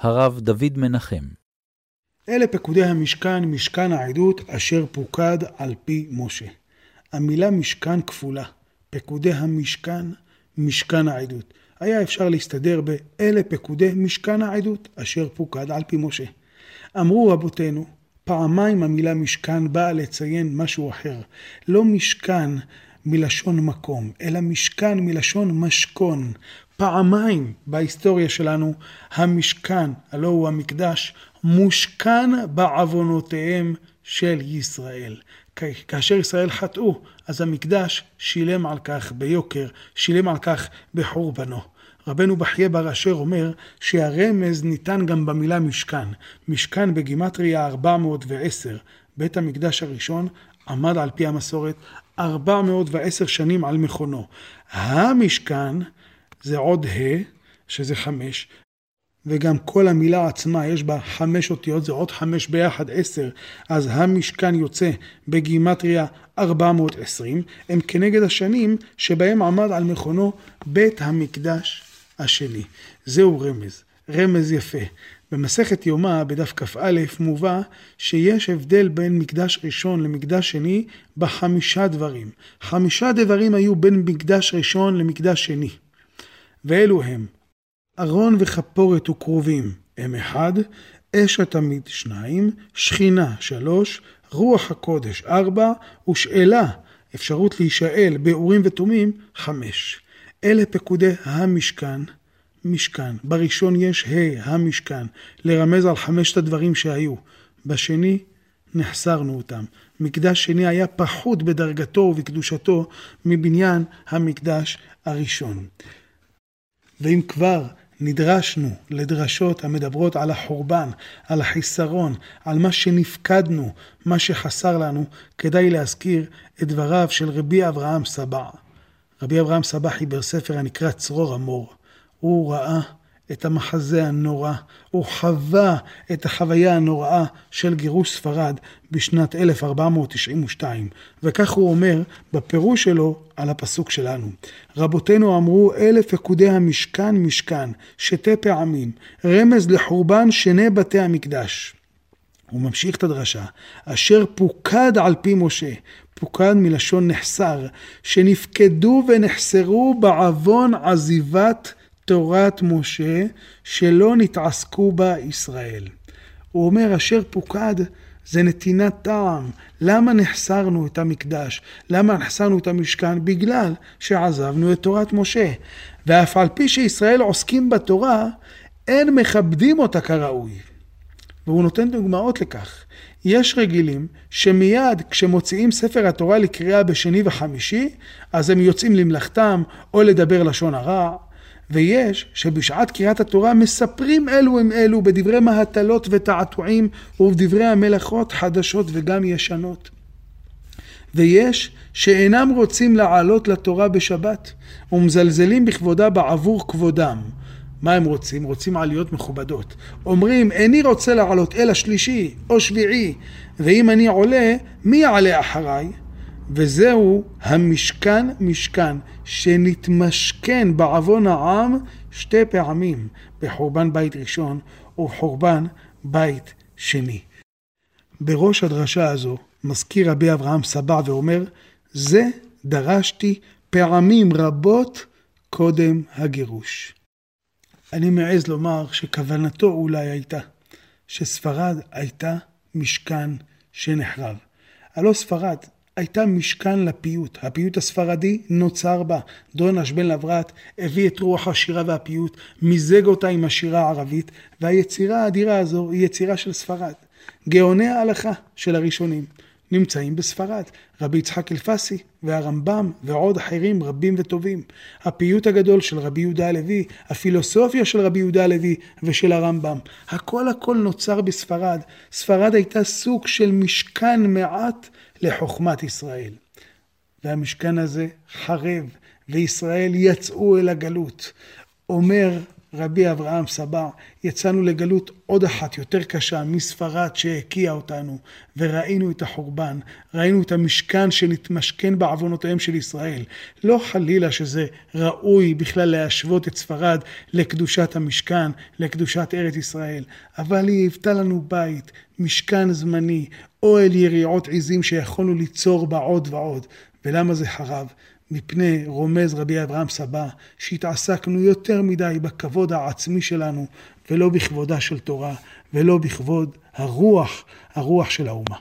הרב דוד מנחם. אלה פקודי המשכן, משכן העדות, אשר פוקד על פי משה. המילה משכן כפולה. פקודי המשכן, משכן העדות. היה אפשר להסתדר ב"אלה פקודי משכן העדות, אשר פוקד על פי משה". אמרו רבותינו, פעמיים המילה משכן באה לציין משהו אחר. לא משכן מלשון מקום, אלא משכן מלשון משכון. פעמיים בהיסטוריה שלנו המשכן, הלא הוא המקדש, מושכן בעוונותיהם של ישראל. כאשר ישראל חטאו, אז המקדש שילם על כך ביוקר, שילם על כך בחורבנו. רבנו בחייה בר אשר אומר שהרמז ניתן גם במילה משכן. משכן בגימטריה 410. בית המקדש הראשון עמד על פי המסורת 410 שנים על מכונו. המשכן זה עוד ה', שזה חמש, וגם כל המילה עצמה יש בה חמש אותיות, זה עוד חמש ביחד עשר, אז המשכן יוצא בגימטריה 420, הם כנגד השנים שבהם עמד על מכונו בית המקדש השני. זהו רמז, רמז יפה. במסכת יומא בדף כ"א מובא שיש הבדל בין מקדש ראשון למקדש שני בחמישה דברים. חמישה דברים היו בין מקדש ראשון למקדש שני. ואלו הם ארון וכפורת וקרובים הם אחד, אש התמיד שניים, שכינה שלוש, רוח הקודש ארבע, ושאלה, אפשרות להישאל באורים ותומים, חמש. אלה פקודי המשכן, משכן. בראשון יש ה' המשכן, לרמז על חמשת הדברים שהיו. בשני, נחסרנו אותם. מקדש שני היה פחות בדרגתו ובקדושתו מבניין המקדש הראשון. ואם כבר נדרשנו לדרשות המדברות על החורבן, על החיסרון, על מה שנפקדנו, מה שחסר לנו, כדאי להזכיר את דבריו של רבי אברהם סבא. רבי אברהם סבא חיבר ספר הנקרא צרור המור. הוא ראה את המחזה הנורא, הוא חווה את החוויה הנוראה של גירוש ספרד בשנת 1492, וכך הוא אומר בפירוש שלו על הפסוק שלנו. רבותינו אמרו אלה פקודי המשכן משכן, שתי פעמים, רמז לחורבן שני בתי המקדש. הוא ממשיך את הדרשה, אשר פוקד על פי משה, פוקד מלשון נחסר, שנפקדו ונחסרו בעוון עזיבת תורת משה שלא נתעסקו בה ישראל. הוא אומר אשר פוקד זה נתינת טעם. למה נחסרנו את המקדש? למה נחסרנו את המשכן? בגלל שעזבנו את תורת משה. ואף על פי שישראל עוסקים בתורה, אין מכבדים אותה כראוי. והוא נותן דוגמאות לכך. יש רגילים שמיד כשמוציאים ספר התורה לקריאה בשני וחמישי, אז הם יוצאים למלאכתם או לדבר לשון הרע, ויש שבשעת קריאת התורה מספרים אלו עם אלו בדברי מהתלות ותעתועים ובדברי המלאכות חדשות וגם ישנות. ויש שאינם רוצים לעלות לתורה בשבת ומזלזלים בכבודה בעבור כבודם. מה הם רוצים? רוצים עליות מכובדות. אומרים, איני רוצה לעלות אלא שלישי או שביעי, ואם אני עולה, מי יעלה אחריי? וזהו המשכן משכן, שנתמשכן בעוון העם שתי פעמים, בחורבן בית ראשון ובחורבן בית שני. בראש הדרשה הזו מזכיר רבי אברהם סבא ואומר, זה דרשתי פעמים רבות קודם הגירוש. אני מעז לומר שכוונתו אולי הייתה שספרד הייתה משכן שנחרב. הלא ספרד הייתה משכן לפיוט. הפיוט הספרדי נוצר בה. דון אשבן לברת הביא את רוח השירה והפיוט, מיזג אותה עם השירה הערבית, והיצירה האדירה הזו היא יצירה של ספרד. גאוני ההלכה של הראשונים נמצאים בספרד. רבי יצחק אלפסי והרמב"ם ועוד אחרים רבים וטובים. הפיוט הגדול של רבי יהודה הלוי, הפילוסופיה של רבי יהודה הלוי ושל הרמב"ם. הכל הכל נוצר בספרד. ספרד הייתה סוג של משכן מעט לחוכמת ישראל. והמשכן הזה חרב, וישראל יצאו אל הגלות. אומר רבי אברהם סבא, יצאנו לגלות עוד אחת יותר קשה מספרד שהקיאה אותנו, וראינו את החורבן, ראינו את המשכן שנתמשכן בעוונותיהם של ישראל. לא חלילה שזה ראוי בכלל להשוות את ספרד לקדושת המשכן, לקדושת ארץ ישראל, אבל היא היוותה לנו בית, משכן זמני, אוהל יריעות עזים שיכולנו ליצור בה עוד ועוד. ולמה זה חרב? מפני רומז רבי אברהם סבא, שהתעסקנו יותר מדי בכבוד העצמי שלנו, ולא בכבודה של תורה, ולא בכבוד הרוח, הרוח של האומה.